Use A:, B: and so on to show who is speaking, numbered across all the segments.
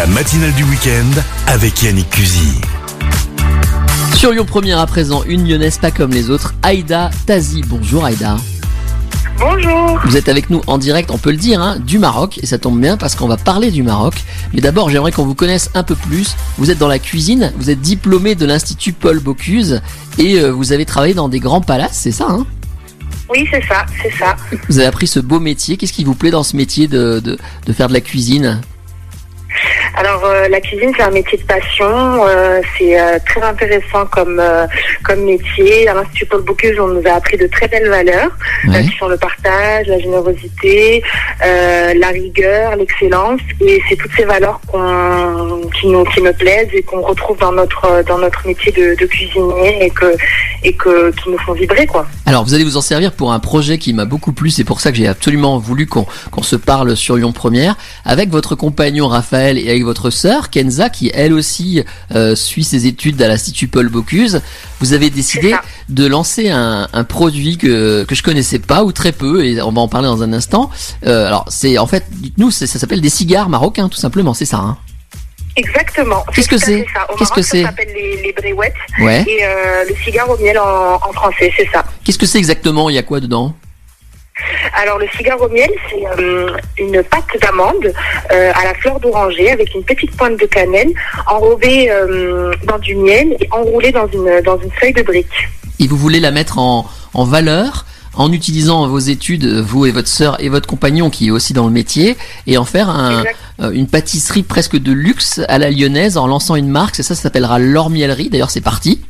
A: La matinale du week-end avec Yannick Cusy.
B: Sur Lyon Première à présent, une lyonnaise pas comme les autres, Aïda Tazi. Bonjour Aïda.
C: Bonjour.
B: Vous êtes avec nous en direct, on peut le dire, hein, du Maroc, et ça tombe bien parce qu'on va parler du Maroc. Mais d'abord, j'aimerais qu'on vous connaisse un peu plus. Vous êtes dans la cuisine, vous êtes diplômé de l'Institut Paul Bocuse, et euh, vous avez travaillé dans des grands palaces, c'est ça hein?
C: Oui, c'est ça, c'est ça.
B: Vous avez appris ce beau métier. Qu'est-ce qui vous plaît dans ce métier de, de, de faire de la cuisine?
C: Alors euh, la cuisine c'est un métier de passion, euh, c'est euh, très intéressant comme comme métier. À l'Institut Paul Bocuse, on nous a appris de très belles valeurs qui sont le partage, la générosité, la rigueur, l'excellence et c'est toutes ces valeurs qu'on qui nous qui me plaisent et qu'on retrouve dans notre dans notre métier de, de cuisinier et que et que qui nous font vibrer quoi.
B: Alors, vous allez vous en servir pour un projet qui m'a beaucoup plu. C'est pour ça que j'ai absolument voulu qu'on qu'on se parle sur Lyon Première avec votre compagnon Raphaël et avec votre sœur Kenza, qui elle aussi euh, suit ses études à l'Institut Paul Bocuse. Vous avez décidé de lancer un, un produit que que je connaissais pas ou très peu, et on va en parler dans un instant. Euh, alors, c'est en fait, dites-nous, ça s'appelle des cigares marocains, tout simplement, c'est ça. Hein?
C: Exactement.
B: Qu'est-ce que c'est Qu'est-ce que c'est
C: Ça s'appelle les, les bréouettes
B: ouais.
C: et euh, le cigare au miel en, en français, c'est ça.
B: Qu'est-ce que c'est exactement? Il y a quoi dedans?
C: Alors le cigare au miel, c'est euh, une pâte d'amande euh, à la fleur d'oranger avec une petite pointe de cannelle enrobée euh, dans du miel et enroulée dans une dans une feuille de brique.
B: et vous voulez la mettre en, en valeur en utilisant vos études, vous et votre sœur et votre compagnon qui est aussi dans le métier, et en faire un, une pâtisserie presque de luxe à la lyonnaise en lançant une marque. C'est ça, ça s'appellera l'Ormiellerie. D'ailleurs, c'est parti.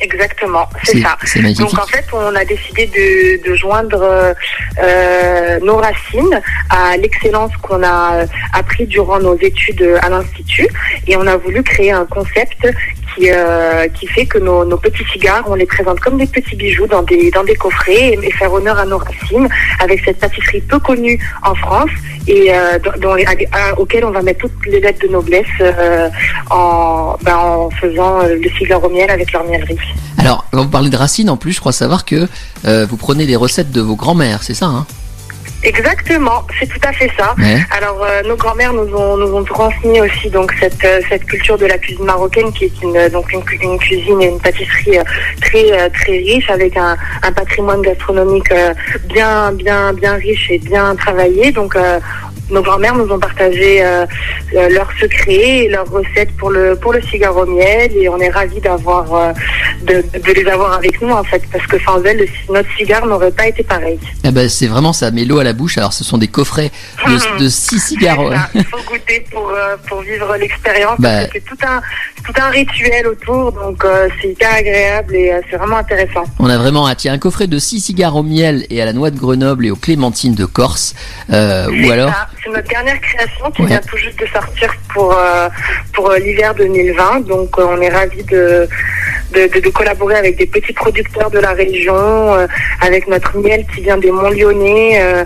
C: Exactement, c'est ça. Donc en fait, on a décidé de, de joindre euh, euh, nos racines à l'excellence qu'on a euh, appris durant nos études à l'institut, et on a voulu créer un concept qui euh, qui fait que nos, petits cigares, on les présente comme des petits bijoux dans des coffrets et, faire honneur à nos racines avec cette pâtisserie peu connue en France et euh, à- auquel on va mettre toutes les lettres de noblesse euh, en ben, en faisant euh, le cigare au miel avec leur miellerie.
B: Alors, quand vous parlez de racines, en plus, je crois savoir que euh, vous prenez des recettes de vos grands-mères, c'est ça hein?
C: Exactement, c'est tout à fait ça.
B: Ouais.
C: Alors euh, nos grands-mères nous ont nous ont transmis aussi donc cette euh, cette culture de la cuisine marocaine qui est une euh, donc une, cu- une cuisine et une pâtisserie euh, très très riche avec un, un patrimoine gastronomique bien bien bien riche et bien travaillé. Donc nos grands-mères nous ont partagé leurs secrets et leurs recettes pour le pour le cigare au miel et on est ravis d'avoir de, de les avoir avec nous en fait parce que sans elles le- notre cigare n'aurait pas été pareil.
B: Eh ben, c'est vraiment ça l'eau à la bouche. Alors, ce sont des coffrets de, de six cigares.
C: Il faut goûter pour, euh, pour vivre l'expérience.
B: Bah.
C: C'est tout un, tout un rituel autour, donc euh, c'est hyper agréable et euh, c'est vraiment intéressant.
B: On a vraiment hâte. Il y a un coffret de six cigares au miel et à la noix de Grenoble et aux clémentines de Corse. Euh, ou alors,
C: C'est notre dernière création qui
B: Ouais.
C: vient tout juste de sortir pour, euh, pour l'hiver 2020. Donc on est ravis de, de, de, de collaborer avec des petits producteurs de la région, euh, avec notre miel qui vient des Monts Lyonnais euh,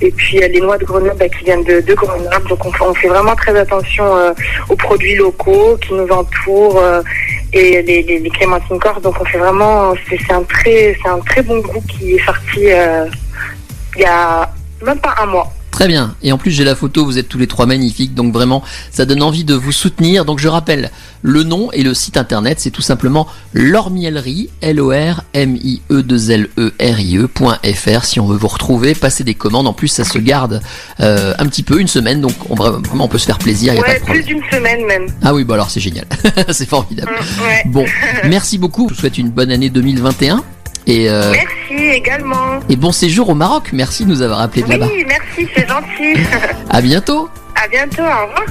C: et puis euh, les noix de Grenoble bah, qui viennent de, de Grenoble. Donc on, fait- vraiment très attention aux produits locaux qui nous entourent. et les, les, les clémentines corse, donc on fait vraiment, c'est un très, c'est un très bon goût qui est sorti il y a même pas un mois.
B: Très bien. Et en plus, j'ai la photo, vous êtes tous les trois magnifiques, donc vraiment, ça donne envie de vous soutenir. Donc je rappelle, le nom et le site internet, c'est tout simplement l'ormiellerie, L-O-R-M-I-E-2-L-E-R-I-E.fr. Si on veut vous retrouver, passer des commandes. En plus, ça se garde euh, un petit peu, une semaine, donc on, vraiment, on peut se faire plaisir, pas de
C: plus d'une semaine même.
B: Ah oui, bah alors c'est génial. c'est formidable.
C: Mm, ouais.
B: Bon, merci beaucoup. Je vous souhaite une bonne année 2021. Et, euh,
C: Merci également.
B: et bon séjour au Maroc. Merci de nous avoir appelés de là-bas.
C: Oui, merci, c'est gentil.
B: À bientôt.
C: à bientôt, au revoir.